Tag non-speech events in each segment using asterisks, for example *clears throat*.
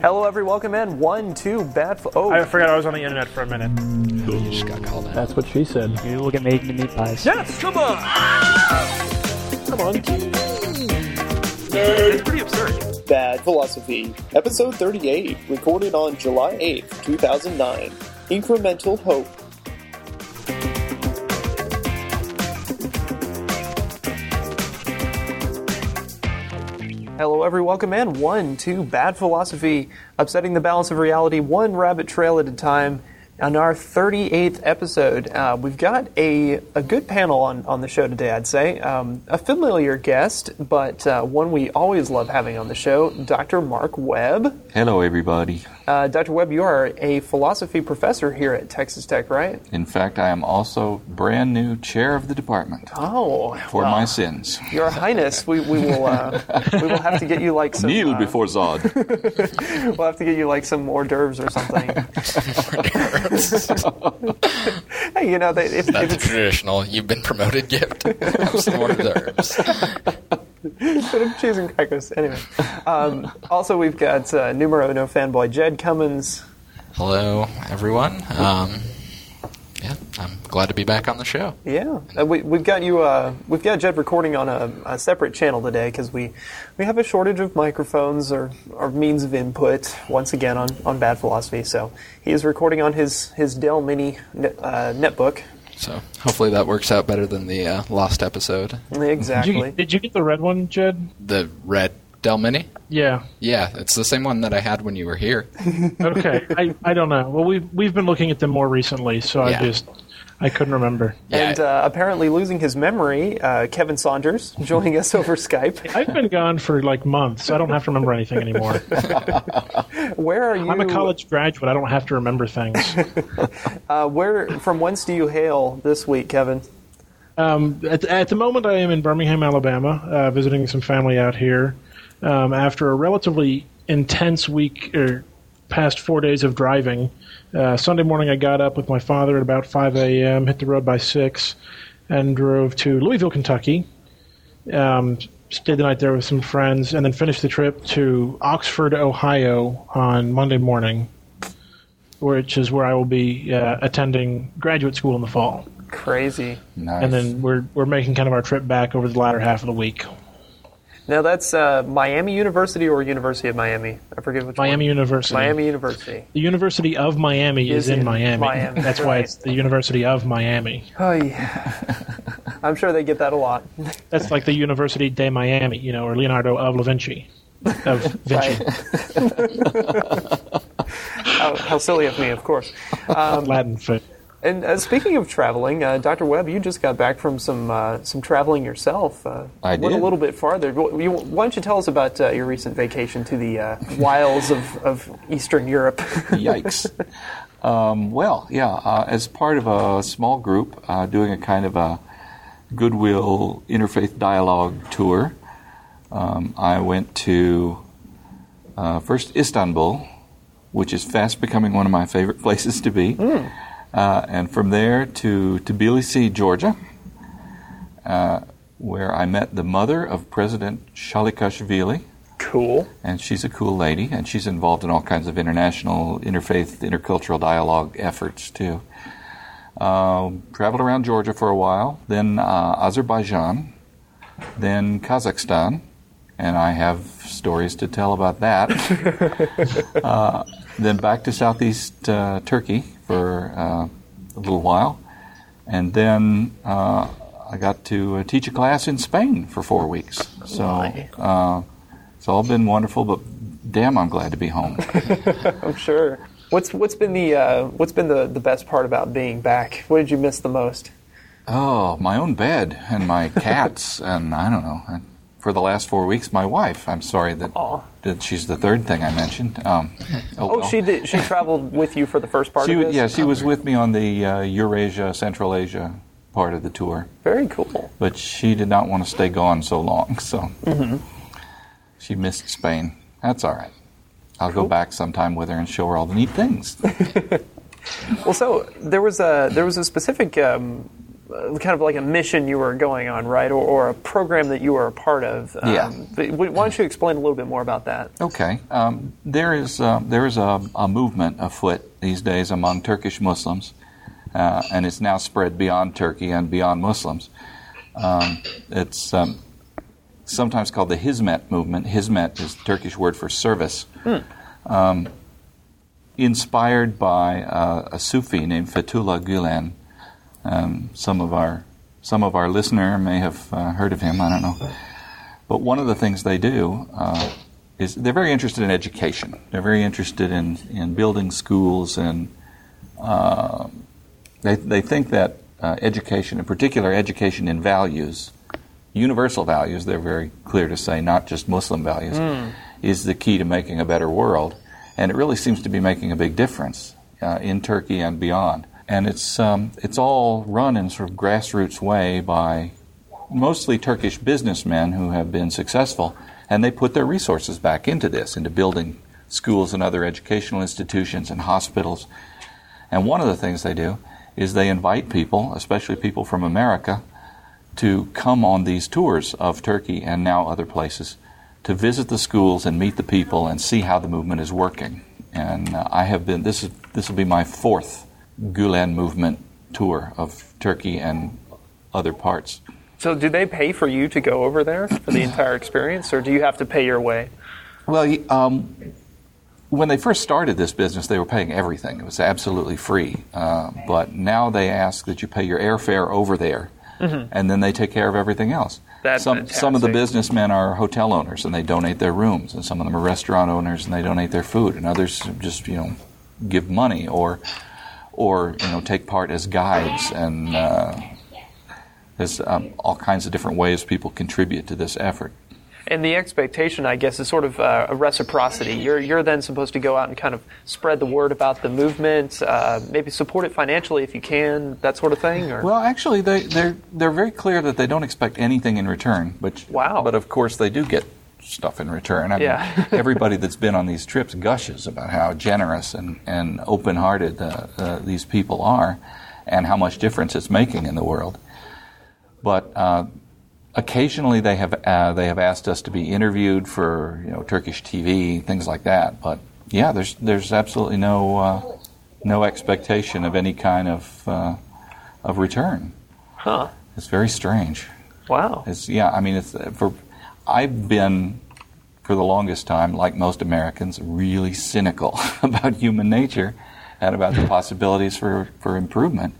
Hello, everyone. Welcome in. One, two, bad. Fo- oh, I forgot I was on the internet for a minute. You just got called out. That's what she said. You look at making the meat pies. yes, come on. Come on. It's pretty absurd. Bad Philosophy, Episode 38, recorded on July 8th, 2009. Incremental Hope. Hello, everyone. Welcome in. One, two, bad philosophy, upsetting the balance of reality, one rabbit trail at a time. On our 38th episode, uh, we've got a, a good panel on, on the show today, I'd say. Um, a familiar guest, but uh, one we always love having on the show, Dr. Mark Webb. Hello, everybody. Uh, Dr. Webb, you are a philosophy professor here at Texas Tech, right? In fact, I am also brand new chair of the department Oh, for well, my sins. Your Highness, we, we will uh, we will have to get you like some Kneel uh, before Zod. *laughs* We'll have to get you like some hors d'oeuvres or something. *laughs* hey, you know, they, if, That's if a it's traditional. You've been promoted gift. *laughs* Some hors d'oeuvres. *laughs* instead of cheese and crackers, anyway. Um, also, we've got uh, numero no fanboy Jed Cummins. Hello, everyone. Um, yeah, I'm glad to be back on the show. Yeah, uh, we, we've got you. Uh, we've got Jed recording on a, a separate channel today because we we have a shortage of microphones or, or means of input once again on, on bad philosophy. So he is recording on his his Dell Mini net, uh, netbook. So hopefully that works out better than the uh, lost episode. Did Exactly. you, did you get the red one, Jed? The red Dell Mini. Yeah. Yeah, it's the same one that I had when you were here. Okay. I, I don't know. Well, we've we've been looking at them more recently, so Yeah. I just I couldn't remember. Yeah, And uh, apparently losing his memory, uh, Kevin Saunders *laughs* joining us over Skype. *laughs* I've been gone for like months. so I don't have to remember anything anymore. *laughs* Where are you? I'm a college graduate. I don't have to remember things. Uh, where from? Whence do you hail this week, Kevin? Um, at, at the moment, I am in Birmingham, Alabama, uh, visiting some family out here. Um, after a relatively intense week, or past four days of driving, uh, Sunday morning I got up with my father at about 5 a.m., hit the road by 6, and drove to Louisville, Kentucky. Um, stayed the night there with some friends, and then finished the trip to Oxford, Ohio on Monday morning, which is where I will be uh, attending graduate school in the fall Crazy. Nice. and then we're we're making kind of our trip back over the latter half of the week. Now that's uh, Miami University or University of Miami. I forget which one. Miami one. University. Miami University. The University of Miami is, Is in, in Miami. Miami, That's why it's the University of Miami. Oh *laughs* yeah. I'm sure they get that a lot. That's like the University de Miami, you know, or Leonardo of Da Vinci. Of *laughs* Vinci. *laughs* how, how silly of me, of course. Um, Latin foot. And uh, speaking of traveling, uh, Dr. Webb, you just got back from some uh, some traveling yourself. Uh, I Went a little bit farther. You- Why don't you tell us about uh, your recent vacation to the uh, wilds of, of Eastern Europe? *laughs* Yikes. um, well, yeah, uh, as part of a small group uh, doing a kind of a goodwill interfaith dialogue tour, um, I went to uh, first Istanbul, which is fast becoming one of my favorite *laughs* places to be, uh, and from there to Tbilisi, Georgia, uh, where I met the mother of President Saakashvili cool. and she's a cool lady, and she's involved in all kinds of international interfaith, intercultural dialogue efforts too. Um, traveled around Georgia for a while, then uh, Azerbaijan, then Kazakhstan, and I have stories to tell about that. *laughs* uh, then back to southeast uh, Turkey for uh, a little while, and then uh, I got to uh, teach a class in Spain for four weeks. So. Uh, it's all been wonderful, but damn, I'm glad to be home. *laughs* I'm sure. What's what's been the uh, what's been the, the best part about being back? What did you miss the most? oh, my own bed and my cats, *laughs* and I don't know. And for the last four weeks, my wife. I'm sorry that, Aw. She's the third thing I mentioned. Um, oh, Oh, well. she did. She traveled with you for the first part She of this. yeah, she was with me on the uh, Eurasia, Central Asia part of the tour, Very cool. but she did not want to stay gone so long, *laughs* so Mm-hmm. she missed Spain. That's all right. I'll go back sometime with her and show her all the neat things. *laughs* Well, so there was a there was a specific um, kind of like a mission you were going on, right, or, or a program that you were a part of. Um, Yeah. why don't you explain a little bit more about that? Okay. Um, there is uh, there is a, a movement afoot these days among Turkish Muslims, uh, and it's now spread beyond Turkey and beyond Muslims. Um, it's um, sometimes called the Hizmet movement. Hizmet is the Turkish word for service. Um, inspired by uh, a Sufi named Fethullah Gulen. Um, some of our some of our listener may have uh, heard of him. I don't know. But one of the things they do uh, is they're very interested in education. They're very interested in, in building schools, and uh, they, they think that uh, education, in particular education in values, universal values, they're very clear to say, not just Muslim values, is the key to making a better world. And it really seems to be making a big difference uh, in Turkey and beyond. And it's, um, it's all run in sort of grassroots way by mostly Turkish businessmen who have been successful, and they put their resources back into this, into building schools and other educational institutions and hospitals. And one of the things they do is they invite people, especially people from America, to come on these tours of Turkey and now other places to visit the schools and meet the people and see how the movement is working. And uh, I have been, this, is, this will be my fourth Gulen movement tour of Turkey and other parts. So, do they pay for you to go over there for the entire experience, or do you have to pay your way? Well, um, when they first started this business, they were paying everything. It was absolutely free. Uh, but now they ask that you pay your airfare over there, and then they take care of everything else. That's some some of the businessmen are hotel owners, and they donate their rooms, and some of them are restaurant owners, and they donate their food, and others just you know give money or or you know take part as guides and. Uh, there's um, all kinds of different ways people contribute to this effort. And the expectation, I guess, is sort of uh, a reciprocity. You're, you're then supposed to go out and kind of spread the word about the movement, uh, maybe support it financially if you can, that sort of thing. Or Well, actually, they, they're they're very clear that they don't expect anything in return. But Wow. But of course, they do get stuff in return. I mean, Yeah. *laughs* everybody that's been on these trips gushes about how generous and and open-hearted uh, uh, these people are, and how much difference it's making in the world. But uh, occasionally, they have uh, they have asked us to be interviewed for you know Turkish TV, things like that. But yeah, there's there's absolutely no uh, no expectation of any kind of uh, of return. huh? It's very strange. Wow. It's yeah. I mean, it's for I've been for the longest time, like most Americans, really cynical *laughs* about human nature and about the possibilities for for improvement.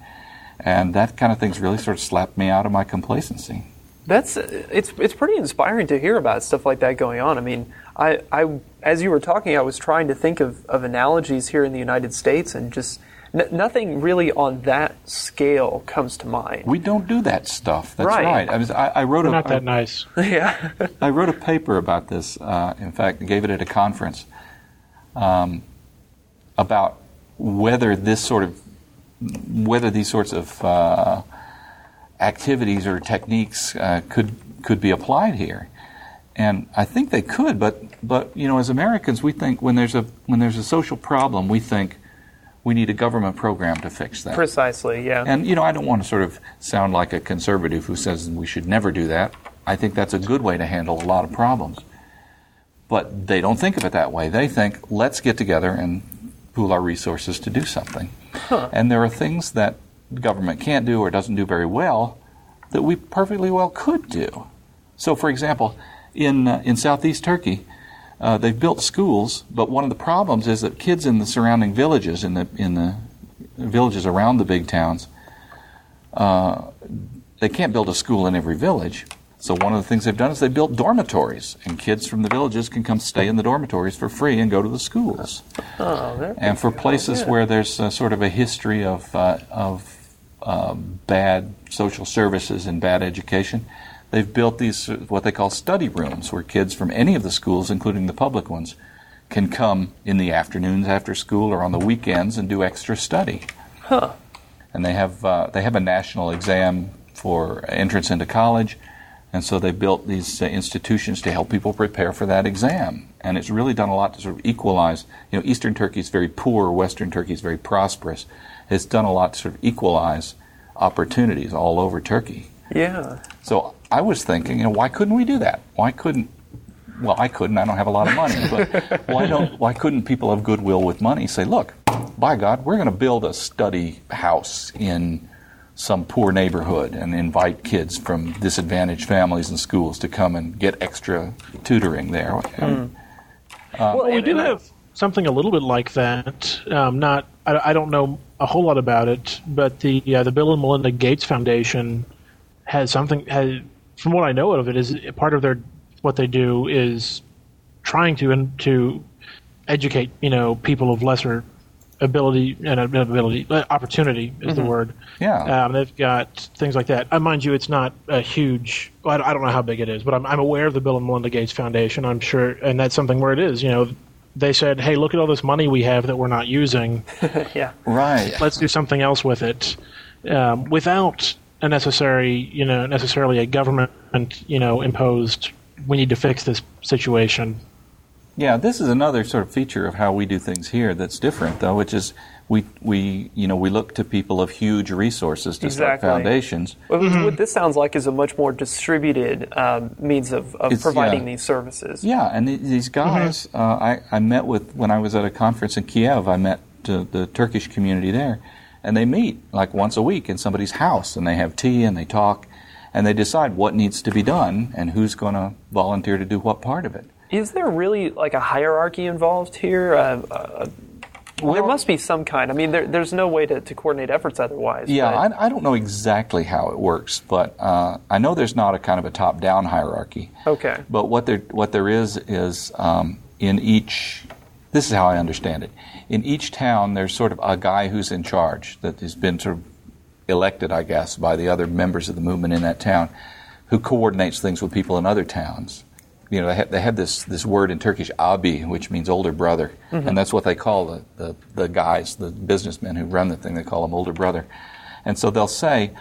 And that kind of thing's really sort of slapped me out of my complacency. That's it's it's pretty inspiring to hear about stuff like that going on. I mean, I, I as you were talking, I was trying to think of, of analogies here in the United States, and just n- nothing really on that scale comes to mind. We don't do that stuff. That's Right. right. I, was, I, I wrote We're a, not that nice. *laughs* yeah. I wrote a paper about this. Uh, in fact, gave it at a conference um, about whether this sort of whether these sorts of uh, activities or techniques uh, could could be applied here. And I think they could, but but you know, as Americans, we think when there's a when there's a social problem, we think we need a government program to fix that. Precisely. Yeah. And you know, I don't want to sort of sound like a conservative who says we should never do that. I think that's a good way to handle a lot of problems. But they don't think of it that way. They think, let's get together and pool our resources to do something. And there are things that government can't do or doesn't do very well that we perfectly well could do. So, for example, in uh, in southeast Turkey, uh, they've built schools, but one of the problems is that kids in the surrounding villages, in the in the villages around the big towns, uh, they can't build a school in every village. So one of the things they've done is they built dormitories, and kids from the villages can come stay in the dormitories for free and go to the schools. oh, And for places where there's a, sort of a history of uh, of uh, bad social services and bad education, they've built these what they call study rooms, where kids from any of the schools, including the public ones, can come in the afternoons after school or on the weekends and do extra study. huh. And they have uh, they have a national exam for entrance into college, and so they built these uh, institutions to help people prepare for that exam. And it's really done a lot to sort of equalize. You know, Eastern Turkey is very poor, Western Turkey is very prosperous. It's done a lot to sort of equalize opportunities all over Turkey. Yeah. So I was thinking, you know, why couldn't we do that? Why couldn't? Well, I couldn't. I don't have a lot of money, but *laughs* why don't? Why couldn't people of goodwill with money say, look, by God, we're going to build a study house in some poor neighborhood and invite kids from disadvantaged families and schools to come and get extra tutoring there. And, well, we do have something a little bit like that. Um, not, I, I don't know a whole lot about it, but the uh, the Bill and Melinda Gates Foundation has something. Has, from what I know of it, is part of their what they do is trying to and to educate you know people of lesser ability and ability uh, opportunity is the word. Yeah. um, they've got things like that. Uh, mind you, it's not a huge. Well, I, I don't know how big it is, but I'm, I'm aware of the Bill and Melinda Gates Foundation. I'm sure, and that's something where it is. You know, they said, "Hey, look at all this money we have that we're not using. *laughs* Yeah. right. Let's do something else with it," um, without a necessary, you know, necessarily a government, you know, imposed. We need to fix this situation. Yeah, this is another sort of feature of how we do things here that's different, though, which is we we you know we look to people of huge resources to start Exactly. foundations. What, what this sounds like is a much more distributed um, means of, of It's- providing yeah. these services. Yeah, and th- these guys, uh, I, I met with when I was at a conference in Kiev. I met uh, the Turkish community there, and they meet like once a week in somebody's house, and they have tea and they talk, and they decide what needs to be done and who's going to volunteer to do what part of it. Is there really like a hierarchy involved here? Uh, uh, there must be some kind. I mean, there, there's no way to, to coordinate efforts otherwise. Yeah, I, I don't know exactly how it works, but uh, I know there's not a kind of a top-down hierarchy. Okay. But what there what there is is um, in each. This is how I understand it. In each town, there's sort of a guy who's in charge that has been sort of elected, I guess, by the other members of the movement in that town, who coordinates things with people in other towns. You know, they have, they have this, this word in Turkish, abi, which means older brother, and that's what they call the, the, the guys, the businessmen who run the thing. They call them older brother, and so they'll say,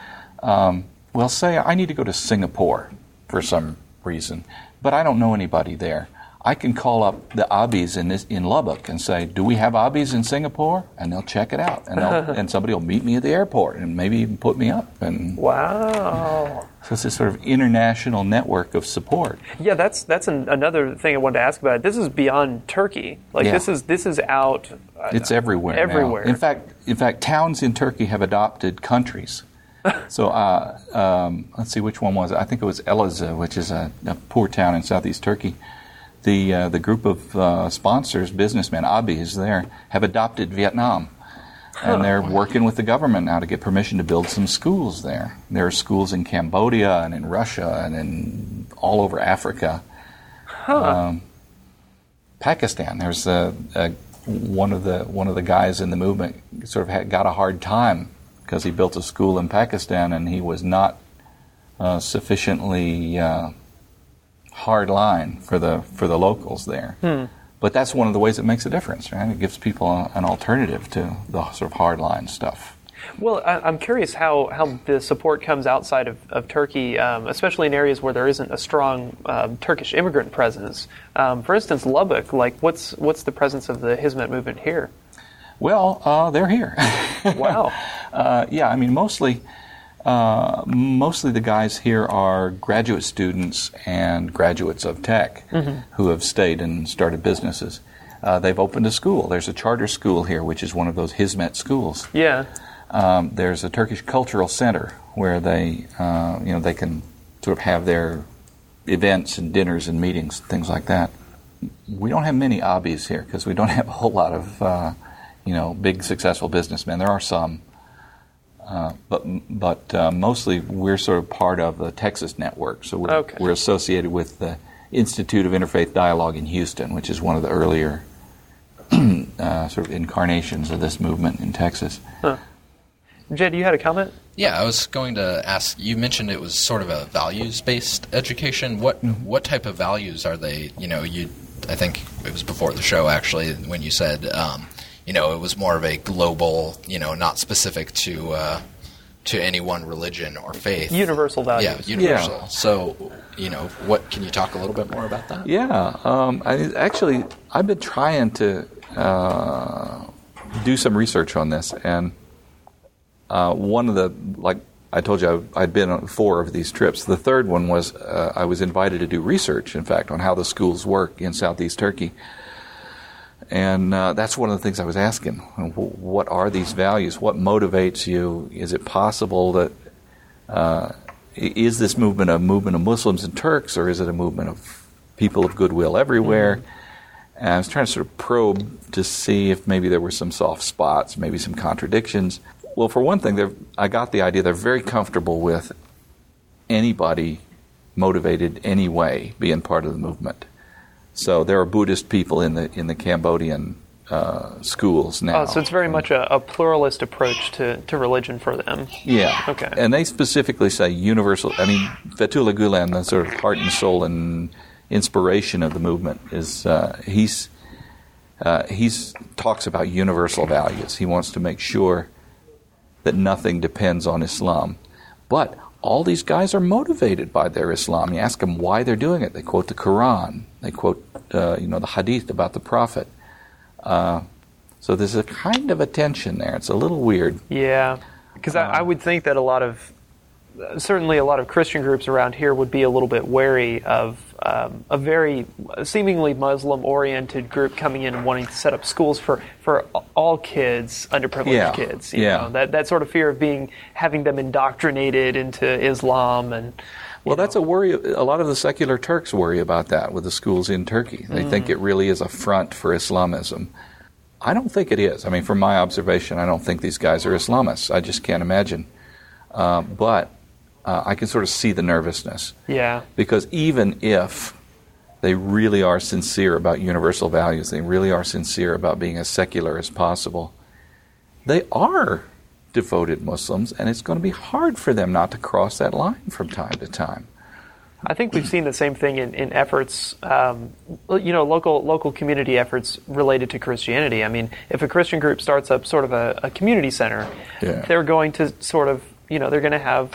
um, "Well, say I need to go to Singapore for some reason, but I don't know anybody there. I can call up the abis in this, in Lubbock and say, "Do we have abis in Singapore?" And they'll check it out, and they'll, *laughs* and somebody will meet me at the airport and maybe even put me up. And Wow. so it's this sort of international network of support. Yeah, that's that's an, another thing I wanted to ask about. This is beyond Turkey. Like Yeah. this is this is out. uh, It's everywhere. now. Everywhere. In fact, in fact, towns in Turkey have adopted countries. *laughs* so uh, um, let's see, which one was it? I think it was Elazığ, which is a, a poor town in southeast Turkey. The uh, the group of uh, sponsors, businessmen, abis there, have adopted Vietnam. And they're working with the government now to get permission to build some schools there. There are schools in Cambodia and in Russia and in all over Africa. Um, Pakistan. There's a, a, one of the one of the guys in the movement sort of had, got a hard time because he built a school in Pakistan and he was not uh, sufficiently uh, hard line for the for the locals there. But that's one of the ways it makes a difference, right? It gives people a, an alternative to the sort of hard line stuff. Well, I, I'm curious how, how the support comes outside of, of Turkey, um, especially in areas where there isn't a strong um, Turkish immigrant presence. Um, for instance, Lubbock. Like, what's what's the presence of the Hizmet movement here? Well, uh, they're here. *laughs* Wow. Uh, yeah, I mean, mostly, uh, mostly the guys here are graduate students and graduates of tech who have stayed and started businesses. Uh, they've opened a school. There's a charter school here, which is one of those Hizmet schools. yeah. Um, there's a Turkish cultural center where they, uh, you know, they can sort of have their events and dinners and meetings, things like that. We don't have many abis here because we don't *laughs* have a whole lot of, uh, you know, big successful businessmen. There are some, uh, but but uh, mostly we're sort of part of the Texas network. So we're Okay. we're associated with the Institute of Interfaith Dialogue in Houston, which is one of the earlier *clears throat* uh, sort of incarnations of this movement in Texas. Jed, you had a comment? Yeah, I was going to ask. You mentioned it was sort of a values-based education. What Mm-hmm. what type of values are they? You know, you. I think it was before the show actually when you said, um, you know, it was more of a global, you know, not specific to uh, to any one religion or faith. Universal values. Yeah, values. universal. So, you know, what can you talk a little bit more about that? Yeah, um, I, actually, I've been trying to uh, do some research on this, and uh, one of the like I told you I, I'd been on four of these trips. The third one was uh, I was invited to do research, in fact, on how the schools work in southeast Turkey. And uh, that's one of the things I was asking. What are these values? What motivates you? Is it possible that uh, is this movement a movement of Muslims and Turks, or is it a movement of people of goodwill everywhere? Mm-hmm. And I was trying to sort of probe to see if maybe there were some soft spots, maybe some contradictions. Well, for one thing, I got the idea they're very comfortable with anybody motivated anyway being part of the movement. So there are Buddhist people in the in the Cambodian uh, schools now. Oh, so it's very much a, a, pluralist approach to, to religion for them. Yeah. Okay. And they specifically say universal. I mean, Fethullah Gulen, the sort of heart and soul and inspiration of the movement, is uh, he's uh, he's talks about universal values. He wants to make sure that nothing depends on Islam, but all these guys are motivated by their Islam. You ask them why they're doing it. They quote the Quran. They quote, uh, you know, the Hadith about the Prophet. Uh, so there's a kind of a tension there. It's a little weird. Yeah, because um, I, I, would think that a lot of, certainly a lot of Christian groups around here would be a little bit wary of um, a very seemingly Muslim-oriented group coming in and wanting to set up schools for, for all kids, underprivileged yeah. kids. yeah. Know? that that sort of fear of being having them indoctrinated into Islam and. Well, that's a worry. A lot of the secular Turks worry about that with the schools in Turkey. They mm. think it really is a front for Islamism. I don't think it is. I mean, from my observation, I don't think these guys are Islamists. I just can't imagine. Uh, but uh, I can sort of see the nervousness. Yeah. Because even if they really are sincere about universal values, they really are sincere about being as secular as possible, they are devoted Muslims, and it's going to be hard for them not to cross that line from time to time. I think we've seen the same thing in, in efforts, um, you know, local local community efforts related to Christianity. I mean, if a Christian group starts up sort of a, a community center, yeah. they're going to sort of, you know, they're going to have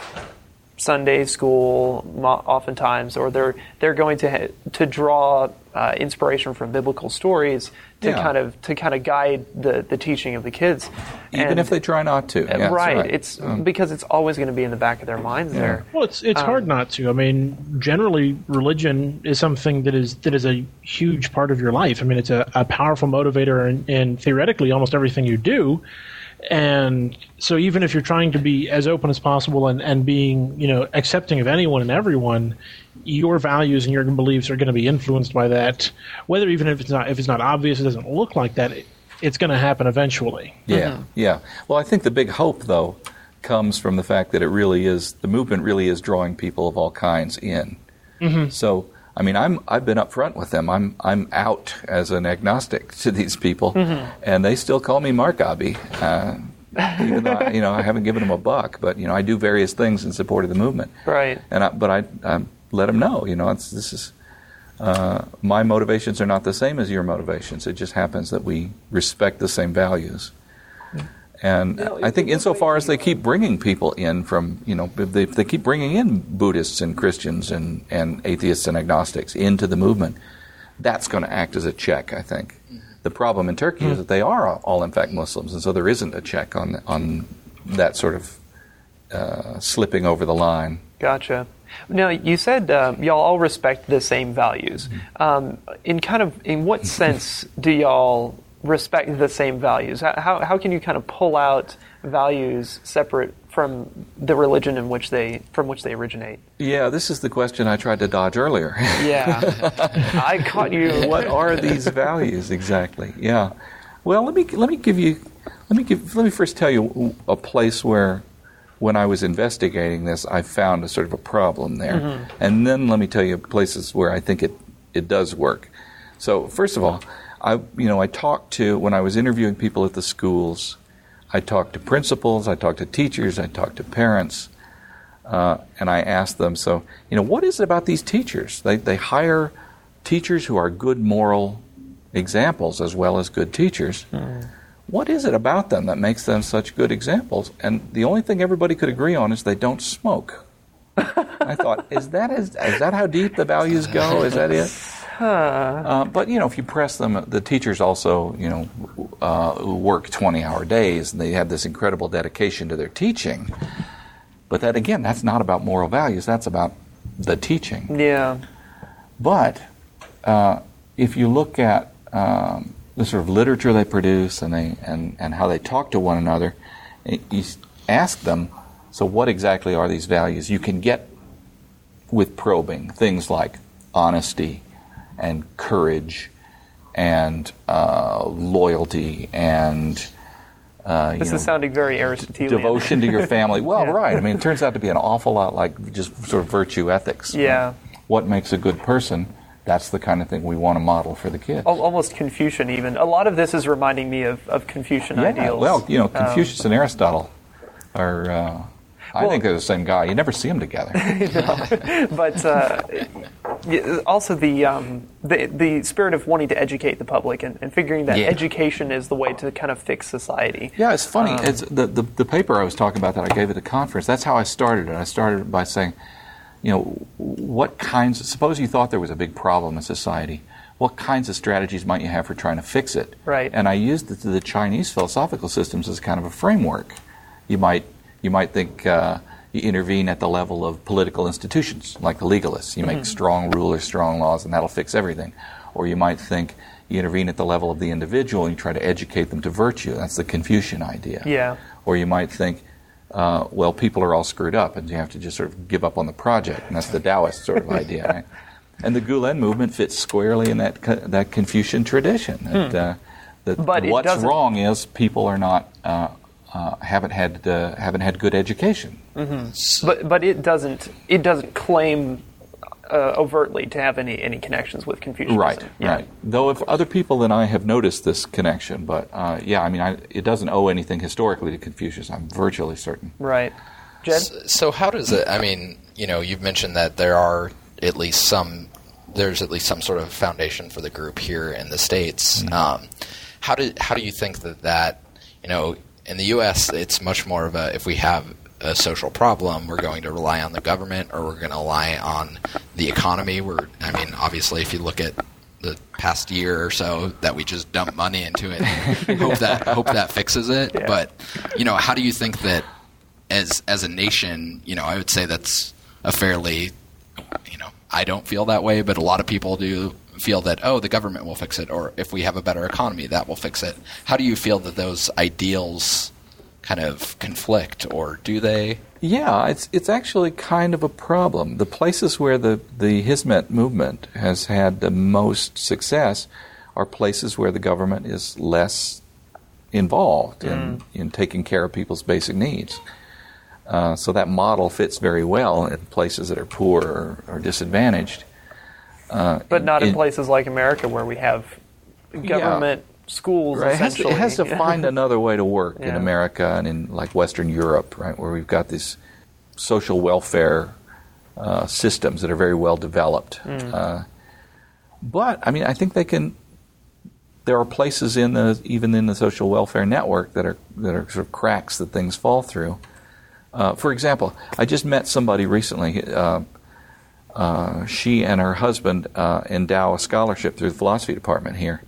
Sunday school oftentimes, or they're they're going to to draw uh, inspiration from biblical stories to yeah. kind of to kind of guide the, the teaching of the kids, even and, if they try not to. Yeah, right. right. It's um, because it's always going to be in the back of their minds. Yeah. There. Well, it's it's um, hard not to. I mean, generally, religion is something that is that is a huge part of your life. I mean, it's a, a powerful motivator, and, and theoretically, almost everything you do. And so even if you're trying to be as open as possible and, and being, you know, accepting of anyone and everyone, your values and your beliefs are going to be influenced by that. Whether even if it's not if it's not obvious, it doesn't look like that. It, it's going to happen eventually. Yeah, mm-hmm. yeah. Well, I think the big hope, though, comes from the fact that it really is the movement really is drawing people of all kinds in. Mm-hmm. So I mean, I'm I've been upfront with them. I'm I'm out as an agnostic *laughs* to these people, mm-hmm. and they still call me Mark Abi. Uh, even though I, you know I haven't given them a buck, but you know I do various things in support of the movement. Right. And I, but I, I let them know, you know, it's, this is uh, my motivations are not the same as your motivations. It just happens that we respect the same values. And I think insofar as they keep bringing people in from, you know, they, they keep bringing in Buddhists and Christians and, and atheists and agnostics into the movement, that's going to act as a check, I think. The problem in Turkey mm-hmm. is that they are all, in fact, Muslims, and so there isn't a check on, on that sort of uh, slipping over the line. Gotcha. Now, you said uh, y'all all respect the same values. Mm-hmm. Um, in kind of, in what sense do y'all respect the same values? How, how can you kind of pull out values separate from the religion in which they from which they originate? Yeah, this is the question I tried to dodge earlier. yeah, I caught you. *laughs* What are these values exactly? Yeah. Well, let me let me give you let me give let me first tell you a place where when I was investigating this, I found a sort of a problem there, mm-hmm. and then let me tell you places where I think it it does work. So first of all. I, you know, I talked to when I was interviewing people at the schools. I talked to principals, I talked to teachers, I talked to parents, uh, and I asked them, so, you know, what is it about these teachers? They, they hire teachers who are good moral examples as well as good teachers. Mm. What is it about them that makes them such good examples? And the only thing everybody could agree on is they don't smoke. *laughs* I thought, is that is, is that how deep the values go? Is that it? Huh. Uh, but you know, if you press them, the teachers also, you know, uh, work 20 hour days and they have this incredible dedication to their teaching. But that, again, that's not about moral values, that's about the teaching. Yeah. But uh, if you look at um, the sort of literature they produce and, they, and, and how they talk to one another, you ask them, so what exactly are these values? You can get with probing things like honesty and courage and uh, loyalty and uh, This know, is sounding very Aristotelian. devotion to your *laughs* family. Well, Yeah. right. I mean, it turns out to be an awful lot like just sort of virtue ethics. Yeah. What makes a good person? That's the kind of thing we want to model for the kids. Almost Confucian, even. A lot of this is reminding me of, of Confucian yeah. ideals. Well, you know, Um, Confucius and Aristotle are. Uh, I Well- think they're the same guy. You never see them together. *laughs* but uh, also the, um, the the spirit of wanting to educate the public and, and figuring that Yeah. education is the way to kind of fix society. Yeah, it's funny. Um, it's the, the the paper I was talking about that I gave at the conference. That's how I started it. I started by saying, you know, what kinds. Suppose you thought there was a big problem in society. What kinds of strategies might you have for trying to fix it? Right. And I used the, the Chinese philosophical systems as kind of a framework. You might you might think uh, you intervene at the level of political institutions, like the legalists. You Mm-hmm. make strong rulers, strong laws, and that'll fix everything. Or you might think you intervene at the level of the individual and you try to educate them to virtue. That's the Confucian idea. Yeah. Or you might think, uh, well, people are all screwed up and you have to just sort of give up on the project. And that's the Taoist sort of idea. Right? *laughs* And the Gulen movement fits squarely in that, that Confucian tradition. That, uh, that Hmm. But what's wrong is people are not, uh, uh, haven't, had, uh, haven't had good education. But but it doesn't it doesn't claim uh, overtly to have any any connections with Confucianism. Right, Yeah. right. Though if other people than I have noticed this connection, but uh, yeah, I mean, I, it doesn't owe anything historically to Confucius. I'm virtually certain. Right. Jed? So how does it? I mean, you know, you've mentioned that there are at least some. There's at least some sort of foundation for the group here in the states. Um, how do how do you think that that you know in the U.S. it's much more of a if we have a social problem, we're going to rely on the government or we're going to rely on the economy. We're I mean, obviously, if you look at the past year or so that we just dump money into it and *laughs* hope that hope that fixes it. Yeah. But you know, how do you think that as as a nation, you know, I would say that's a fairly, you know, I don't feel that way, but a lot of people do feel that oh, the government will fix it, or if we have a better economy, that will fix it. How do you feel that those ideals kind of conflict, or do they? Yeah, it's it's actually kind of a problem. The places where the the Hizmet movement has had the most success are places where the government is less involved in, in taking care of people's basic needs. Uh, so that model fits very well in places that are poor or, or disadvantaged. Uh, But not in in- places like America where we have government schools Right, it has, to, it has to *laughs* find another way to work in America and in like Western Europe, right, where we've got these social welfare uh, systems that are very well developed. Uh, but I mean, I think they can. There are places in the even in the social welfare network that are that are sort of cracks that things fall through. Uh, for example, I just met somebody recently. Uh, she and her husband uh, endow a scholarship through the philosophy department here.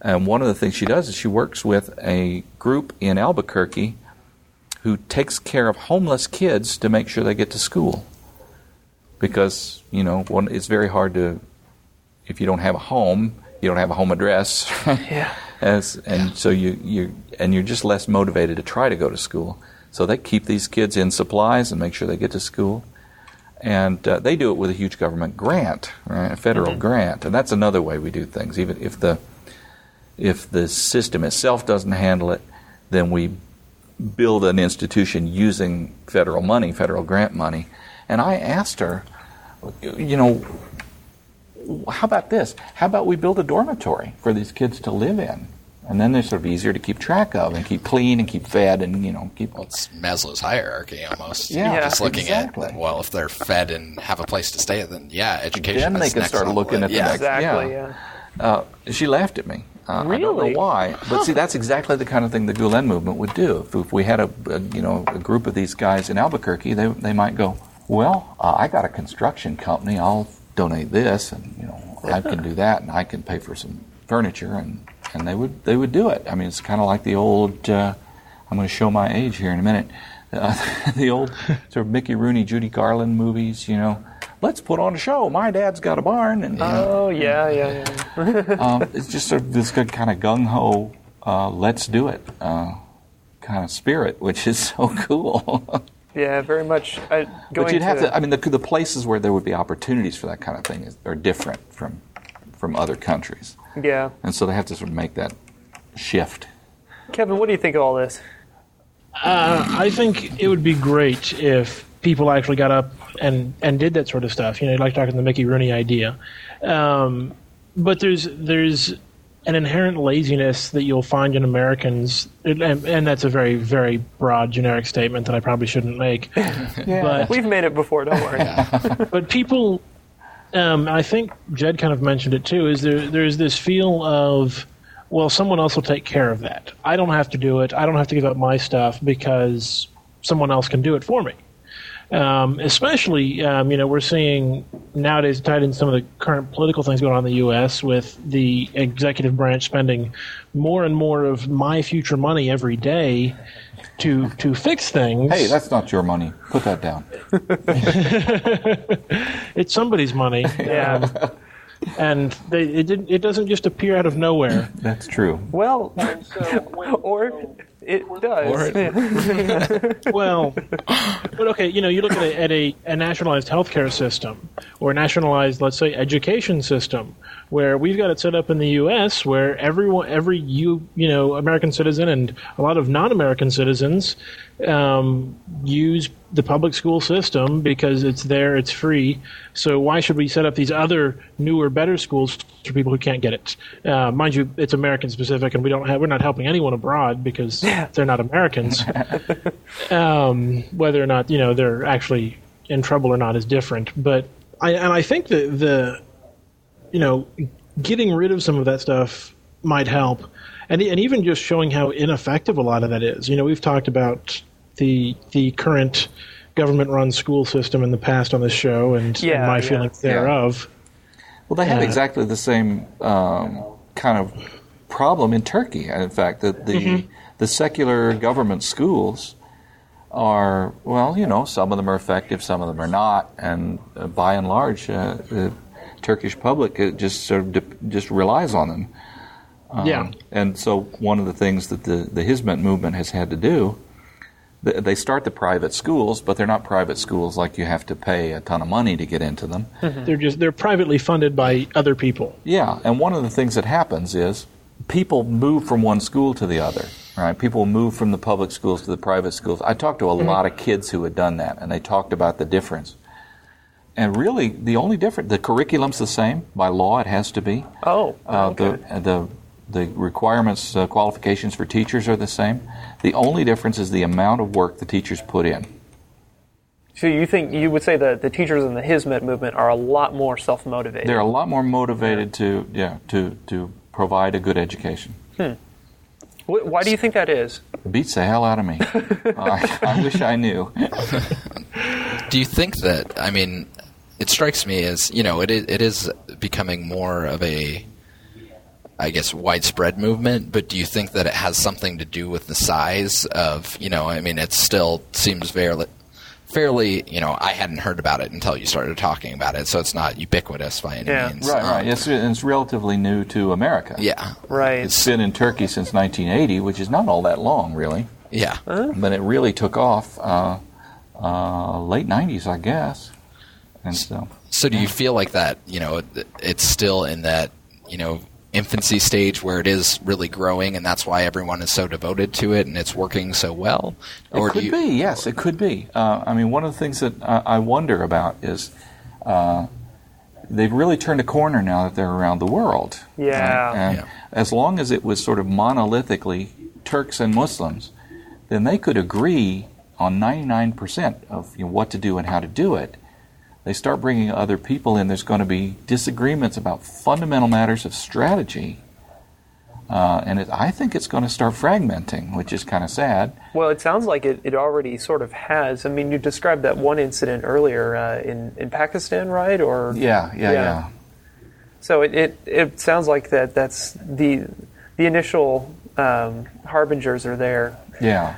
And one of the things she does is she works with a group in Albuquerque who takes care of homeless kids to make sure they get to school. Because, you know, one, it's very hard to, if you don't have a home, you don't have a home address. *laughs* Yeah. As, and so you, you and you're just less motivated to try to go to school. So they keep these kids in supplies and make sure they get to school. And uh, they do it with a huge government grant, right? a federal grant, and that's another way we do things. Even if the if the system itself doesn't handle it, then we build an institution using federal money, federal grant money. And I asked her, you know, how about this? How about we build a dormitory for these kids to live in? And then they're sort of easier to keep track of and keep clean and keep fed and, you know, keep. Well, it's Maslow's hierarchy almost. Yeah, just looking exactly. at well, if they're fed and have a place to stay, then yeah, education. Then they is can next start level. looking at the yeah. next- Exactly, yeah. yeah. Uh, she laughed at me. Uh, I don't Really? know why, but see, that's exactly the kind of thing the Gulen movement would do. If, if we had a, a you know a group of these guys in Albuquerque, they they might go, well, uh, I got a construction company. I'll donate this, and you know I can *laughs* do that, and I can pay for some furniture, and and they would they would do it. I mean, it's kind of like the old. Uh, I'm going to show my age here in a minute. Uh, *laughs* the old sort of Mickey Rooney, Judy Garland movies. You know, let's put on a show. My dad's got a barn, and know, Oh yeah, yeah, yeah. *laughs* um, it's just sort of this good kind of gung ho, uh, let's do it uh, kind of spirit, which is so *laughs* cool. Yeah, very much. Uh, going but you'd have to, to. I mean, the, the places where there would be opportunities for that kind of thing is, are different from from other countries, yeah. and so they have to sort of make that shift. Kevin, what do you think of all this? Uh, I think it would be great if people actually got up and, and did that sort of stuff. You know, like talking the Mickey Rooney idea. Um, but there's there's an inherent laziness that you'll find in Americans, and, and that's a very very broad generic statement that I probably shouldn't make. *laughs* But We've made it before. Don't worry. *laughs* but people, um, I think Jed kind of mentioned it too. Is there there's this feel of well, someone else will take care of that. I don't have to do it. I don't have to give up my stuff because someone else can do it for me. Um, especially, um, you know, we're seeing nowadays tied in some of the current political things going on in the U.S. with the executive branch spending more and more of my future money every day to to fix things. Hey, that's not your money. Put that down. *laughs* it's somebody's money. *laughs* Yeah. Um, and they, it didn't, it doesn't just appear out of nowhere. That's true. Well, *laughs* or it does. Or it- well, but okay, you know, you look at a, at a, a nationalized healthcare system or a nationalized, let's say, education system, where we've got it set up in the U.S., where everyone, every you, you know, American citizen and a lot of non-American citizens um, use the public school system because it's there, it's free. So why should we set up these other newer, better schools for people who can't get it? Uh, mind you, it's American specific, and we don't have, we're not helping anyone abroad because they're not Americans. *laughs* um, whether or not you know they're actually in trouble or not is different. But I and I think that the you know getting rid of some of that stuff might help, and and even just showing how ineffective a lot of that is. You know, we've talked about the the current government-run school system in the past on this show, and, Yeah, and my yeah. feelings thereof. Well, they have Uh, exactly the same um, kind of problem in Turkey. In fact, that the the secular government schools are well, you know, some of them are effective, some of them are not, and uh, by and large, uh, the Turkish public uh, just sort of de- just relies on them. yeah, And so, one of the things that the the Hizmet movement has had to do. th- They start the private schools, but they're not private schools like you have to pay a ton of money to get into them. they're just they're privately funded by other people. Yeah, and one of the things that happens is people move from one school to the other. Right? People move from the public schools to the private schools. I talked to a lot of kids who had done that, and they talked about the difference. And really, the only difference, the curriculum's the same. By law, it has to be. Oh, Uh, okay. The the the requirements, uh, qualifications for teachers are the same. The only difference is the amount of work the teachers put in. So you think you would say that the teachers in the Hizmet movement are a lot more self-motivated? They're a lot more motivated to yeah to to provide a good education. Wh- Why do you think that is? It beats the hell out of me. *laughs* I, I wish I knew. *laughs* Do you think that? I mean, it strikes me as you know, it is, it is becoming more of a, I guess, widespread movement. But do you think that it has something to do with the size of? You know, I mean, it still seems fairly, fairly. You know, I hadn't heard about it until you started talking about it, so it's not ubiquitous by any Yeah. means. Right, Um, right. It's, it's relatively new to America. Yeah, Right. It's been in Turkey since 1980, which is not all that long, really. yeah. But it really took off uh, uh, late 90s, I guess. And so, So do you feel like that? You know, it's still in that you know infancy stage where it is really growing, and that's why everyone is so devoted to it, and it's working so well. it do could you, be, yes, it could be. Uh, I mean, one of the things that I, I wonder about is uh, they've really turned a corner now that they're around the world. Yeah. And Yeah. as long as it was sort of monolithically Turks and Muslims, then they could agree on 99% of you know, what to do and how to do it. They start bringing other people in, there's going to be disagreements about fundamental matters of strategy. Uh, and it, I think it's going to start fragmenting, which is kind of sad. Well, it sounds like it, it already sort of has. I mean, you described that one incident earlier uh, in, in Pakistan, right? Or Yeah, yeah, Yeah. yeah. So it, it, it sounds like that that's the the initial um, harbingers are there. Yeah.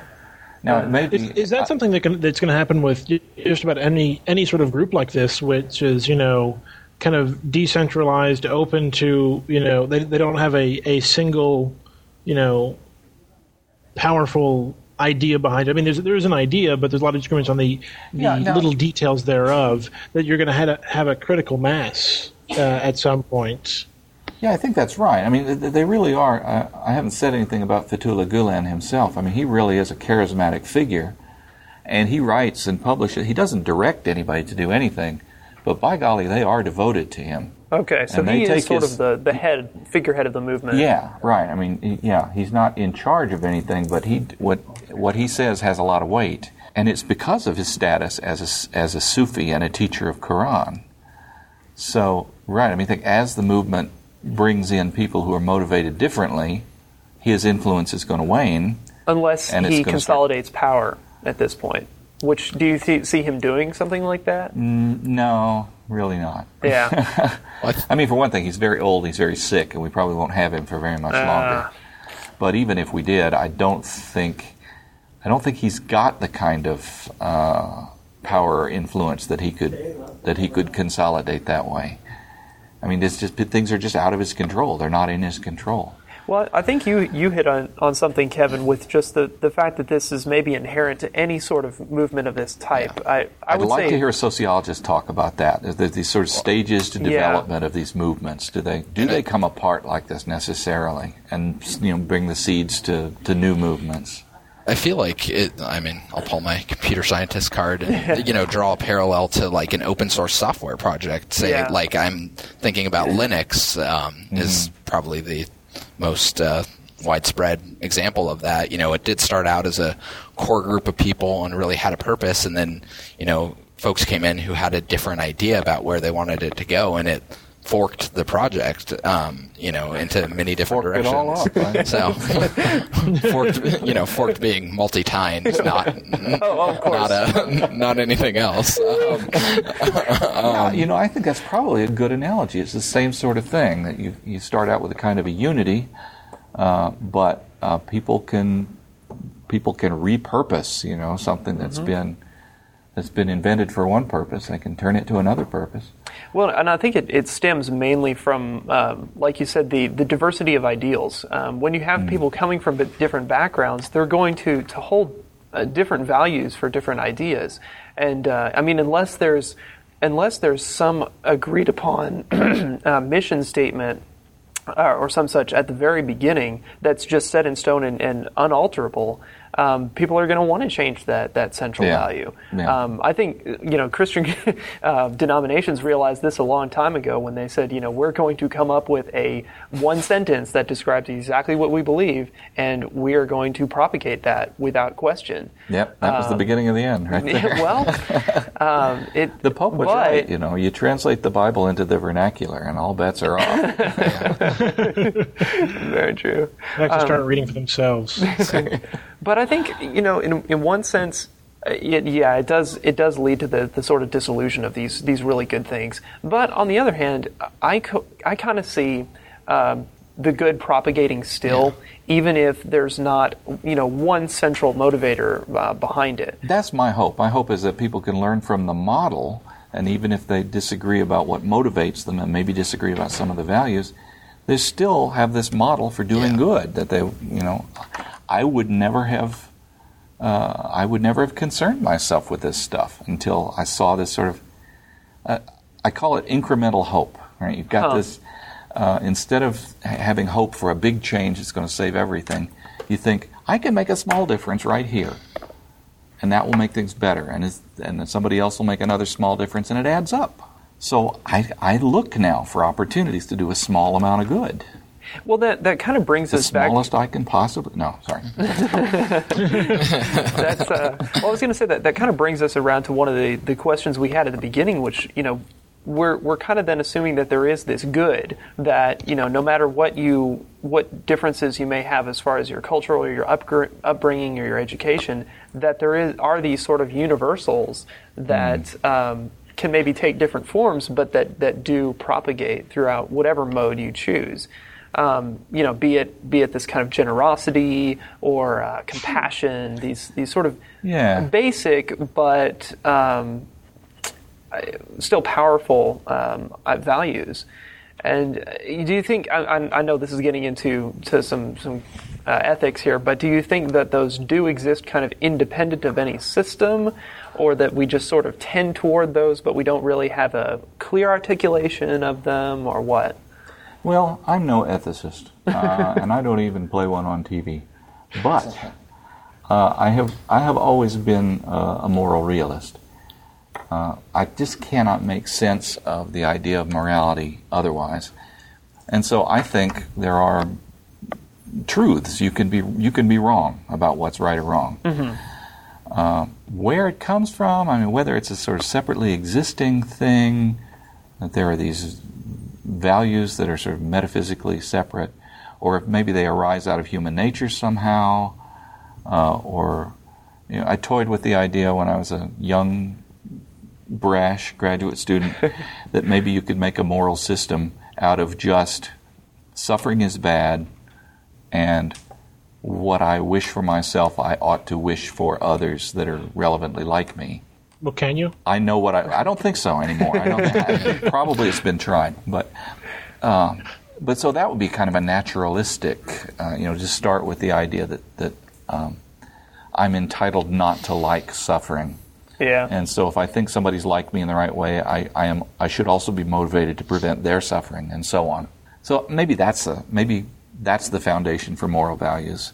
Now it may be. Is, is that something that can, that's going to happen with just about any any sort of group like this, which is you know kind of decentralized, open to you know they they don't have a a single you know powerful idea behind it. I mean, there's there is an idea, but there's a lot of disagreements on the, the Yeah, no. little details thereof that you're going to have a, have a critical mass uh, at some point. Yeah, I think that's right. I mean, they really are. Uh, I haven't said anything about Fethullah Gulen himself. I mean, he really is a charismatic figure, and he writes and publishes. He doesn't direct anybody to do anything, but by golly, they are devoted to him. Okay, so And he is sort his- of the, the head figurehead of the movement. Yeah, right. I mean, yeah, he's not in charge of anything, but he what what he says has a lot of weight, and it's because of his status as a, as a Sufi and a teacher of Quran. So, right. I mean, I think as the movement brings in people who are motivated differently, his influence is going to wane. Unless And he gonna start- consolidates power at this point. Which do you th- see him doing something like that? Mm. No, really not. Yeah. *laughs* I mean, for one thing, he's very old, he's very sick, and we probably won't have him for very much Ah. longer. But even if we did, I don't think, I don't think he's got the kind of uh, power or influence that he could that he could consolidate that way. I mean, it's just things are just out of his control. They're not in his control. Well, I think you, you hit on, on something, Kevin, with just the, the fact that this is maybe inherent to any sort of movement of this type. I, I I'd would like say to hear a sociologist talk about that. there these sort of stages to Yeah. development of these movements? Do they do they come apart like this necessarily, and you know bring the seeds to, to new movements? I feel like it. I mean, I'll pull my computer scientist card and *laughs* you know draw a parallel to like an open source software project. Say, Yeah. like I'm thinking about Linux um, is probably the most uh, widespread example of that. You know, it did start out as a core group of people and really had a purpose, and then you know folks came in who had a different idea about where they wanted it to go, and it forked the project, um, you know, into many different Forked it all directions. up, *laughs* So, *laughs* forked, you know, forked being multi-tined, not *laughs* Oh, not a, not anything else. Um, Yeah, you know, I think that's probably a good analogy. It's the same sort of thing that you you start out with a kind of a unity, uh, but uh, people can people can repurpose. You know, something that's been that's been invented for one purpose, they can turn it to another purpose. Well, and I think it, it stems mainly from, um, like you said, the, the diversity of ideals. Um, when you have people coming from different backgrounds, they're going to, to hold uh, different values for different ideas. And uh, I mean, unless there's unless there's some agreed upon *clears throat* uh, mission statement uh, or some such at the very beginning that's just set in stone and, and unalterable, um, people are going to want to change that that central Yeah. value. Yeah. Um, I think you know Christian *laughs* uh, denominations realized this a long time ago when they said, you know, we're going to come up with a one sentence that describes exactly what we believe, and we are going to propagate that without question. Yep, that was the beginning of the end, right *laughs* there. well, *laughs* um, it the Pope was but- right. You know, you translate the Bible into the vernacular, and all bets are off. Very true. They have to Um, start reading for themselves. But I think you know, in in one sense, uh, it, yeah, it does it does lead to the, the sort of disillusion of these these really good things. But on the other hand, I co- I kind of see um, the good propagating still, even if there's not you know one central motivator uh, behind it. That's my hope. My hope is that people can learn from the model, and even if they disagree about what motivates them and maybe disagree about some of the values, they still have this model for doing Yeah. good. That they, you know, I would never have, uh, I would never have concerned myself with this stuff until I saw this sort of, uh, I call it incremental hope. Right? You've got Huh. this. Uh, instead of having hope for a big change that's going to save everything, you think I can make a small difference right here and that will make things better. And, it's, and then somebody else will make another small difference, and it adds up. So I, I look now for opportunities to do a small amount of good. Well, that that kind of brings The us back. smallest I can possibly. No, sorry. *laughs* That's uh, well, I was going to say that that kind of brings us around to one of the, the questions we had at the beginning, which you know we're we're kind of then assuming that there is this good that you know no matter what you what differences you may have as far as your cultural or your upgr- upbringing or your education, that there is are these sort of universals that. Um, can maybe take different forms, but that, that do propagate throughout whatever mode you choose. Um, you know, be it be it this kind of generosity or uh, compassion, these these sort of Yeah. basic but um, still powerful um, uh, values. And uh, do you think? I, I I know this is getting into to some some uh, ethics here, but do you think that those do exist, kind of independent of any system, or that we just sort of tend toward those, but we don't really have a clear articulation of them, or what? Well, I'm no ethicist, *laughs* uh, and I don't even play one on TV. But uh, I have I have always been uh, a moral realist. Uh, I just cannot make sense of the idea of morality otherwise, and so I think there are truths you can be you can be wrong about what's right or wrong. Uh, where it comes from, I mean, whether it's a sort of separately existing thing, that there are these values that are sort of metaphysically separate, or if maybe they arise out of human nature somehow, uh, or you know, I toyed with the idea when I was a young, brash graduate student *laughs* that maybe you could make a moral system out of just suffering is bad and what I wish for myself, I ought to wish for others that are relevantly like me. Well, can you? I know what I. I don't think so anymore. I don't. I, *laughs* probably it's been tried, but. Um, but so that would be kind of a naturalistic, uh, you know, just start with the idea that that um, I'm entitled not to like suffering, Yeah. and so if I think somebody's like me in the right way, I, I am I should also be motivated to prevent their suffering, and so on. So maybe that's a maybe that's the foundation for moral values.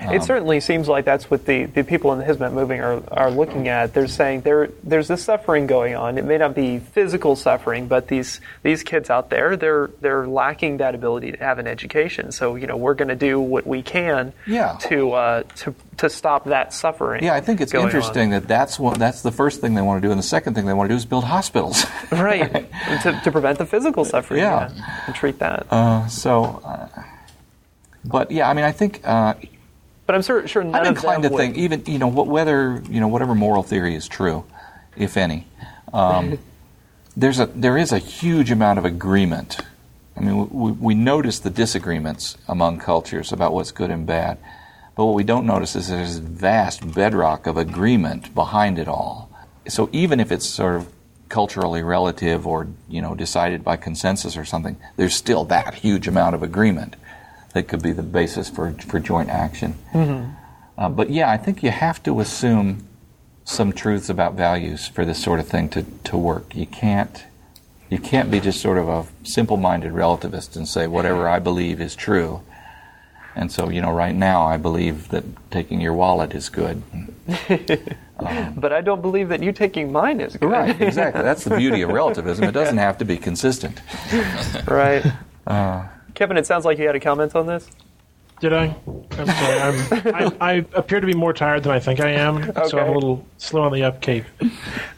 It certainly seems like that's what the, the people in the Hizmet movement are, are looking at. They're saying there there's this suffering going on. It may not be physical suffering, but these these kids out there they're they're lacking that ability to have an education. So you know we're going to do what we can Yeah. to uh, to to stop that suffering. Yeah, I think it's going on. interesting that that's what that's the first thing they want to do, and the second thing they want to do is build hospitals. *laughs* right *laughs* to, to prevent the physical suffering. Yeah. and treat that. Uh, so, uh, but yeah, I mean, I think uh, but I'm sure sure I'm of inclined to would- think even you know wh- whether you know whatever moral theory is true, if any, um, *laughs* there's a there is a huge amount of agreement. I mean, we, we notice the disagreements among cultures about what's good and bad, but what we don't notice is there's this vast bedrock of agreement behind it all. So even if it's sort of culturally relative or you know decided by consensus or something, there's still that huge amount of agreement that could be the basis for for joint action. Uh, but yeah, I think you have to assume some truths about values for this sort of thing to, to work. You can't you can't be just sort of a simple-minded relativist and say whatever I believe is true. And so, you know, right now I believe that taking your wallet is good. *laughs* But I don't believe that you taking mine is good. Right, exactly. That's the beauty of *laughs* relativism. It doesn't have to be consistent. right. Uh, Kevin, it sounds like you had a comment on this. Did I? I'm sorry. I'm, I, I appear to be more tired than I think I am, so I'm a little slow on the upkeep.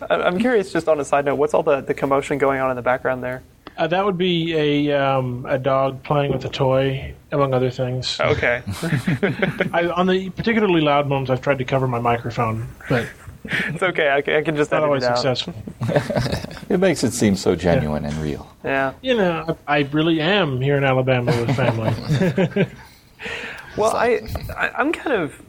I'm curious, just on a side note, what's all the, the commotion going on in the background there? Uh, that would be a um, a dog playing with a toy, among other things. Okay. *laughs* I, on the particularly loud moments, I've tried to cover my microphone, but it's okay. I can, I can just not edit always it out. successful. *laughs* it makes it seem so genuine and real. Yeah. You know, I, I really am here in Alabama with family. *laughs* Well, I, I I'm kind of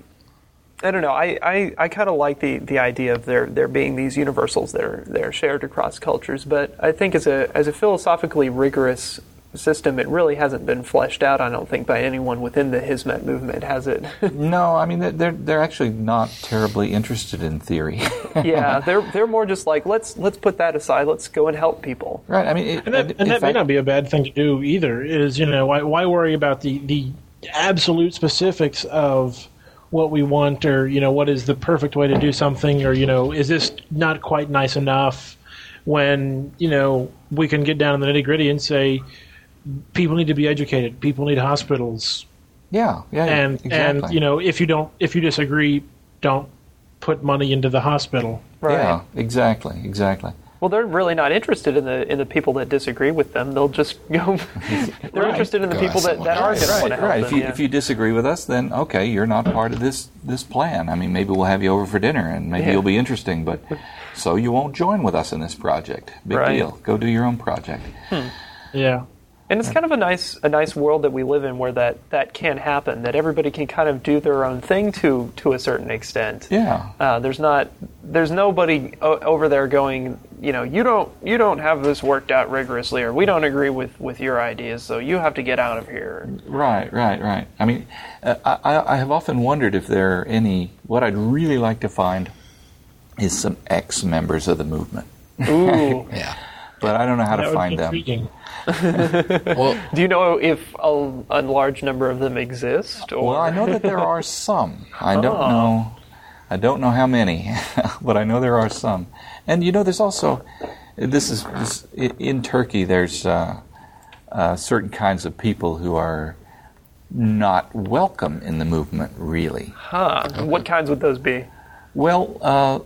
I don't know. I, I, I kind of like the, the idea of there there being these universals that are that are shared across cultures, but I think as a as a philosophically rigorous system, it really hasn't been fleshed out. I don't think by anyone within the Hizmet movement has it. *laughs* No, I mean they're- they're they're actually not terribly interested in theory. *laughs* yeah, they're they're more just like let's let's put that aside. Let's go and help people. right. I mean, it, And that, and that may not be a bad thing to do either. Is you know why why worry about the the absolute specifics of what we want or you know what is the perfect way to do something or you know is this not quite nice enough when you know we can get down in the nitty gritty and say people need to be educated people need hospitals Yeah, yeah, and exactly. and you know if you don't if you disagree don't put money into the hospital Right. Yeah, exactly, exactly. Well, they're really not interested in the in the people that disagree with them. They'll just go. *laughs* they're Right. interested in the Go people that, that are else. going to Right, to help right. them. If you yeah. if you disagree with us, then okay, you're not part of this this plan. I mean, maybe we'll have you over for dinner, and maybe Yeah. you'll be interesting, but so you won't join with us in this project. Big Right. deal. Go do your own project. yeah And it's kind of a nice a nice world that we live in where that, that can happen. That everybody can kind of do their own thing to to a certain extent. Yeah. Uh, there's not there's nobody o- over there going you know you don't you don't have this worked out rigorously or we don't agree with with your ideas so you have to get out of here. Right, right, right. I mean, uh, I, I have often wondered if there are any. What I'd really like to find is some ex members of the movement, Ooh. *laughs* Yeah. but I don't know how That to would find be them. intriguing. Well, *laughs* Do you know if a, a large number of them exist? Or? Well, I know that there are *laughs* some. I don't Oh. know. I don't know how many, *laughs* but I know there are some. And you know, there's also this is this, in Turkey. There's uh, uh, certain kinds of people who are not welcome in the movement, really. Huh. What kinds would those be? Well, uh,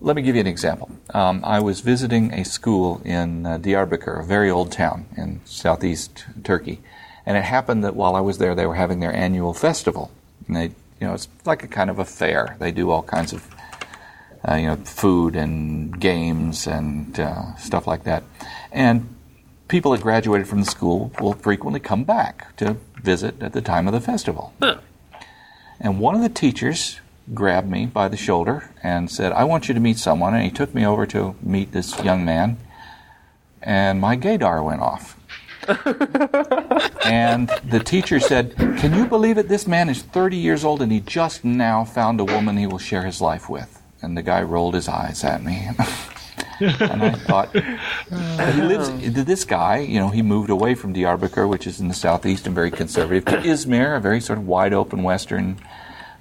let me give you an example. Um, I was visiting a school in uh, Diyarbakir, a very old town in southeast Turkey, and it happened that while I was there, they were having their annual festival. And they, you know, it's like a kind of a fair. They do all kinds of, uh, you know, food and games and uh, stuff like that. And people that graduated from the school will frequently come back to visit at the time of the festival. And one of the teachers grabbed me by the shoulder and said, I want you to meet someone. And he took me over to meet this young man. And my gaydar went off. *laughs* and the teacher said, Can you believe it? This man is 30 years old and he just now found a woman he will share his life with. And the guy rolled his eyes at me. *laughs* and I thought, he lives. *laughs* This guy, you know, he moved away from Diyarbakir, which is in the southeast and very conservative, to Izmir, a very sort of wide open Western,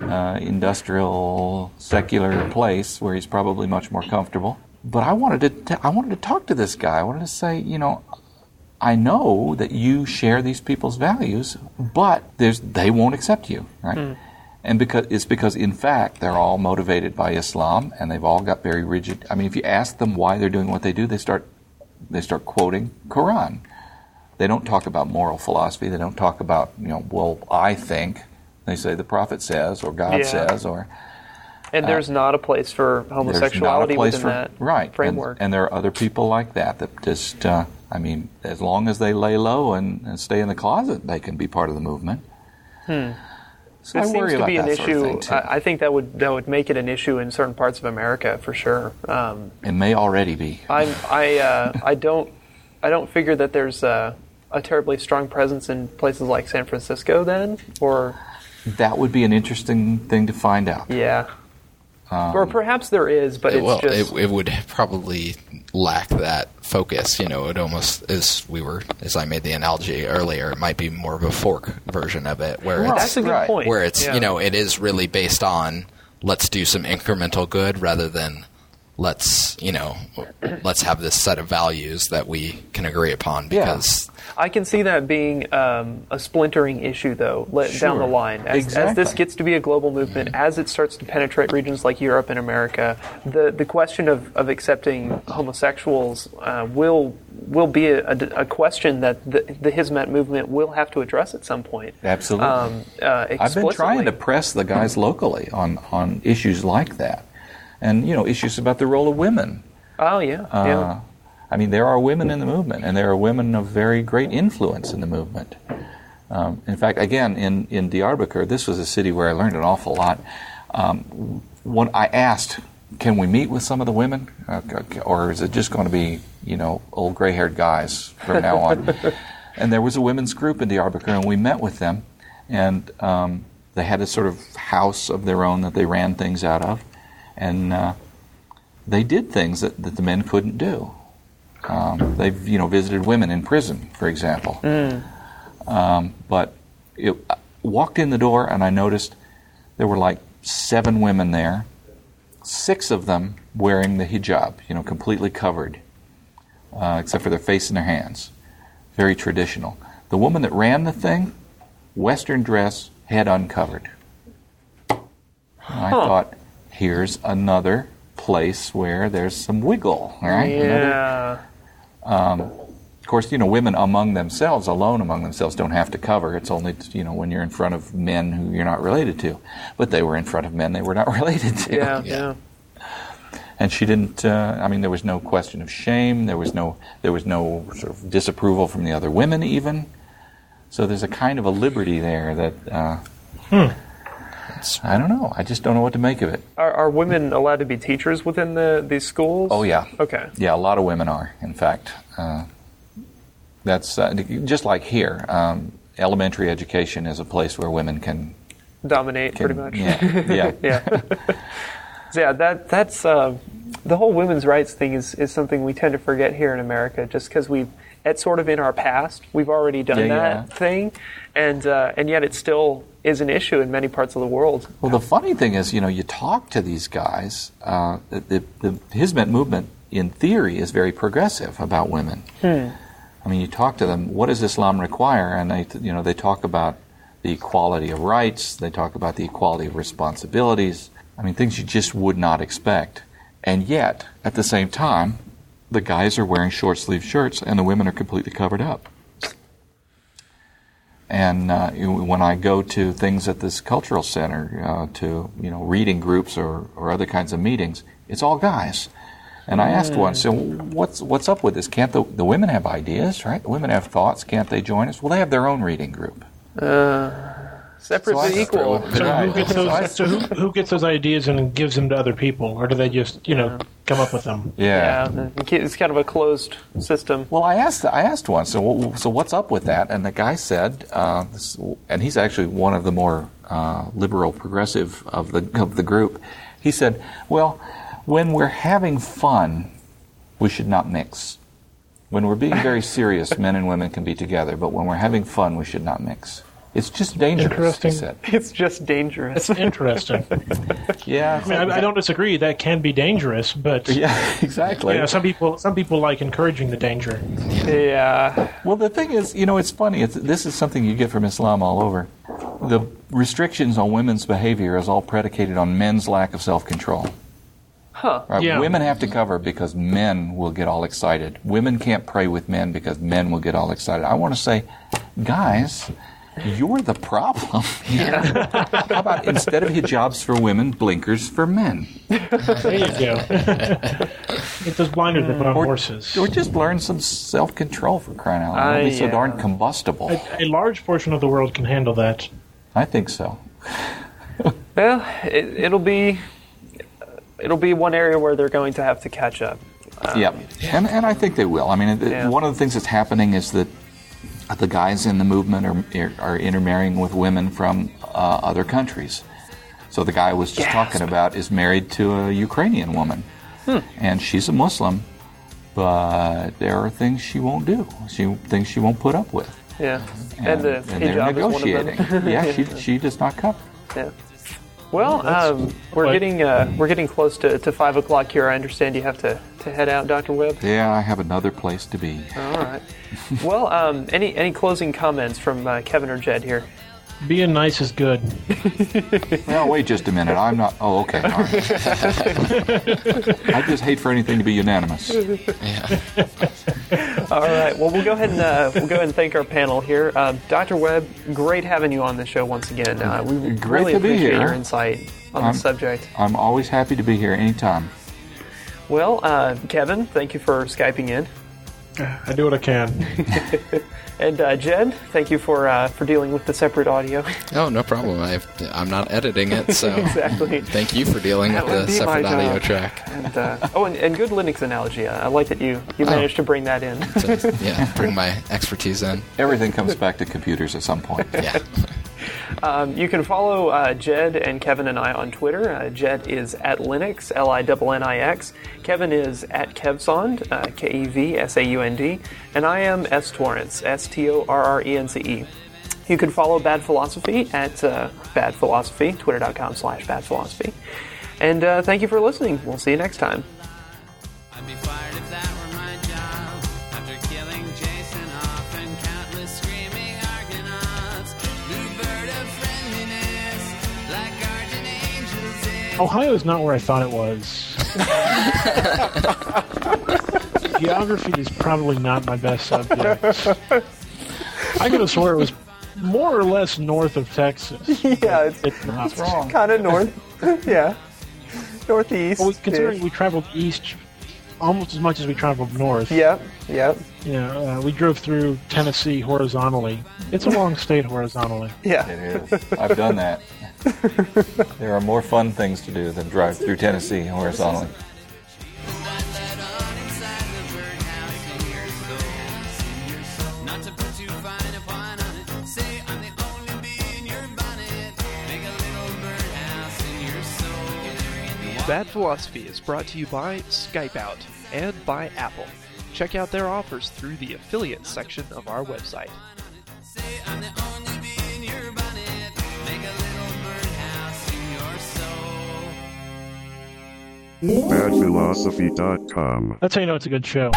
uh, industrial, secular place where he's probably much more comfortable. But I wanted to, t- I wanted to talk to this guy. I wanted to say, you know, I know that you share these people's values, but there's they won't accept you, right? And because it's because in fact they're all motivated by Islam and they've all got very rigid. I mean, if you ask them why they're doing what they do, they start they start quoting Quran. They don't talk about moral philosophy. They don't talk about you know, well, I think. They say the Prophet says or God Yeah. says or And there's not a place for a homosexuality place within for that right and- framework. And, there are other people like that that just, uh, I mean, as long as they lay low and, and stay in the closet, they can be part of the movement. So it I seems worry to about be an that sort of. I, I think that would that would make it an issue in certain parts of America for sure. Um, it may already be. I'm, I uh, I don't I don't figure that there's uh, a terribly strong presence in places like San Francisco then, or That would be an interesting thing to find out. yeah, Um, or perhaps there is, but it's well, just it, it would probably lack that focus. You know, it almost as we were, as I made the analogy earlier, it might be more of a fork version of it, where Right. it's that's a good right. point. where it's Yeah. you know it is really based on let's do some incremental good rather than let's you know let's have this set of values that we can agree upon Yeah. because I can see that being um, a splintering issue, though, let, down the line. As, as this gets to be a global movement, as it starts to penetrate regions like Europe and America, the, the question of, of accepting homosexuals uh, will will be a, a, a question that the, the Hizmet movement will have to address at some point. Absolutely. Um, uh, I've been trying to press the guys locally on, on issues like that. And, you know, issues about the role of women. Oh, yeah. yeah. Uh, I mean, there are women in the movement, and there are women of very great influence in the movement. Um, in fact, again, in, in Diyarbakir, this was a city where I learned an awful lot. Um, when I asked, can we meet with some of the women? Uh, or is it just going to be, you know, old gray haired guys from now on? *laughs* and there was a women's group in Diyarbakir, and we met with them. And um, they had a sort of house of their own that they ran things out of. And uh, they did things that, that the men couldn't do. Um, they've you know visited women in prison, for example. Um, but it, I walked in the door and I noticed there were like seven women there, six of them wearing the hijab, you know, completely covered, uh, except for their face and their hands. Very traditional. The woman that ran the thing, Western dress, head uncovered. And I thought, here's another place where there's some wiggle, right? Another- Yeah. of course, you know, women among themselves, alone among themselves, don't have to cover. It's only, you know, when you're in front of men who you're not related to. But they were in front of men they were not *laughs* related to. Yeah. Yeah. Yeah. and she didn't. Uh, I mean, there was no question of shame. There was no there was no sort of disapproval from the other women even. So there's a kind of a liberty there that. Uh, I don't know. I just don't know what to make of it. Are, are women allowed to be teachers within the these schools? Oh yeah. Okay. Yeah, a lot of women are. In fact, uh, that's uh, just like here. Um, elementary education is a place where women can. Dominate can pretty much. Yeah. Yeah. *laughs* yeah. So, yeah, that that's uh, the whole women's rights thing is, is something we tend to forget here in America, just because we've it's sort of in our past. We've already done Yeah, that yeah. thing, and uh, and yet it still is an issue in many parts of the world. Well, the funny thing is, you know, you talk to these guys. Uh, the, the, Hizmet movement, in theory, is very progressive about women. I mean, you talk to them. What does Islam require? And they, you know, they talk about the equality of rights. They talk about the equality of responsibilities. I mean, things you just would not expect. And yet, at the same time, the guys are wearing short sleeve shirts and the women are completely covered up. And uh, when I go to things at this cultural center, uh, to you know reading groups or, or other kinds of meetings, it's all guys. And I asked one, so what's what's up with this? Can't the, the women have ideas, right? The women have thoughts. Can't they join us? Well, they have their own reading group. Separate So but equal. So Right. who gets those? So who, who gets those ideas and gives them to other people, or do they just you know come up with them? Yeah, it's kind of a closed system. Well, I asked I asked one. So so what's up with that? And the guy said, uh, this, and he's actually one of the more uh, liberal progressive of the of the group. He said, well, when we're having fun, we should not mix. When we're being very serious, *laughs* men and women can be together, but when we're having fun, we should not mix. It's just dangerous. Interesting. He said. *laughs* It's just dangerous. That's interesting. *laughs* Yeah. I mean, I, I don't disagree. That can be dangerous, but *laughs* Yeah, exactly. you know, some people some people like encouraging the danger. yeah, Well, the thing is, you know, it's funny. It's, this is something you get from Islam all over. The restrictions on women's behavior is all predicated on men's lack of self-control. huh? Right? Yeah. Women have to cover because men will get all excited. Women can't pray with men because men will get all excited. I want to say, guys, you're the problem. *laughs* here. How about instead of hijabs for women, blinkers for men? There you go. Get those blinders they put on horses. Or just learn some self-control for crying out loud. Don't be so I, uh, darn combustible. A, a large portion of the world can handle that. I think so. Well, it, it'll be it'll be one area where they're going to have to catch up. yeah, and and I think they will. I mean, it- Yeah. one of the things that's happening is that the guys in the movement are are intermarrying with women from uh, other countries. So the guy I was just Gasp. talking about is married to a Ukrainian woman, Hmm. and she's a Muslim, but there are things she won't do. She things she won't put up with, Yeah, and, the and they're hijab is one of negotiating. *laughs* yeah, she she does not cover. Yeah. Well, um, we're quite- getting uh, we're getting close to, to five o'clock here. I understand you have to, to head out, Doctor Webb. Yeah, I have another place to be. All right. well, um, any any closing comments from uh, Kevin or Jed here? Being nice is good. *laughs* Well, wait just a minute. I'm not. Oh, okay. All right. *laughs* I just hate for anything to be unanimous. Yeah. *laughs* All right. Well, we'll go ahead and uh, we'll go ahead and thank our panel here, uh, Doctor Webb. Great having you on the show once again. Uh, we Great really to be appreciate here. your insight on Um, the subject. I'm always happy to be here anytime. Well, uh, Kevin, thank you for skyping in, I do what I can. And uh, Jed, thank you for uh, for dealing with the separate audio. Oh, no problem. I've, I'm not editing it, so *laughs* exactly. thank you for dealing That with the separate audio track. And, uh, oh, and, and good Linux analogy. Uh, I like that you you Oh. managed to bring that in. To, yeah, bring my expertise in. Everything comes back to computers at some point. Yeah. *laughs* Um, you can follow uh, Jed and Kevin and I on Twitter. Uh, Jed is at Linux, L I N N I X. Kevin is at Kevsound, uh, K E V S A U N D. And I am S Torrance, S T O R R E N C E. You can follow Bad Philosophy at uh, Bad Philosophy, twitter.com slash Bad Philosophy. And uh, thank you for listening. We'll see you next time. I'd be fired if that were my job. After killing Jason off and countless screaming Argonauts, new bird of friendliness, like guardian angels. Ohio is not where I thought it was. *laughs* Geography is probably not my best subject. *laughs* I could have swore it was more or less north of Texas. *laughs* Yeah, it's It's not. Wrong. kind of north. *laughs* yeah. northeast. Well, considering we traveled east almost as much as we traveled north. Yep, yep, You know, uh, we drove through Tennessee horizontally. It's a long state horizontally. *laughs* yeah. It is. I've done that. there are more fun things to do than drive through Tennessee horizontally. Bad Philosophy is brought to you by Skype Out and by Apple. Check out their offers through the affiliate section of our website. Say I'm the only bee in your bonnet. Make a little birdhouse in your soul. badphilosophy.com. That's how you know it's a good show.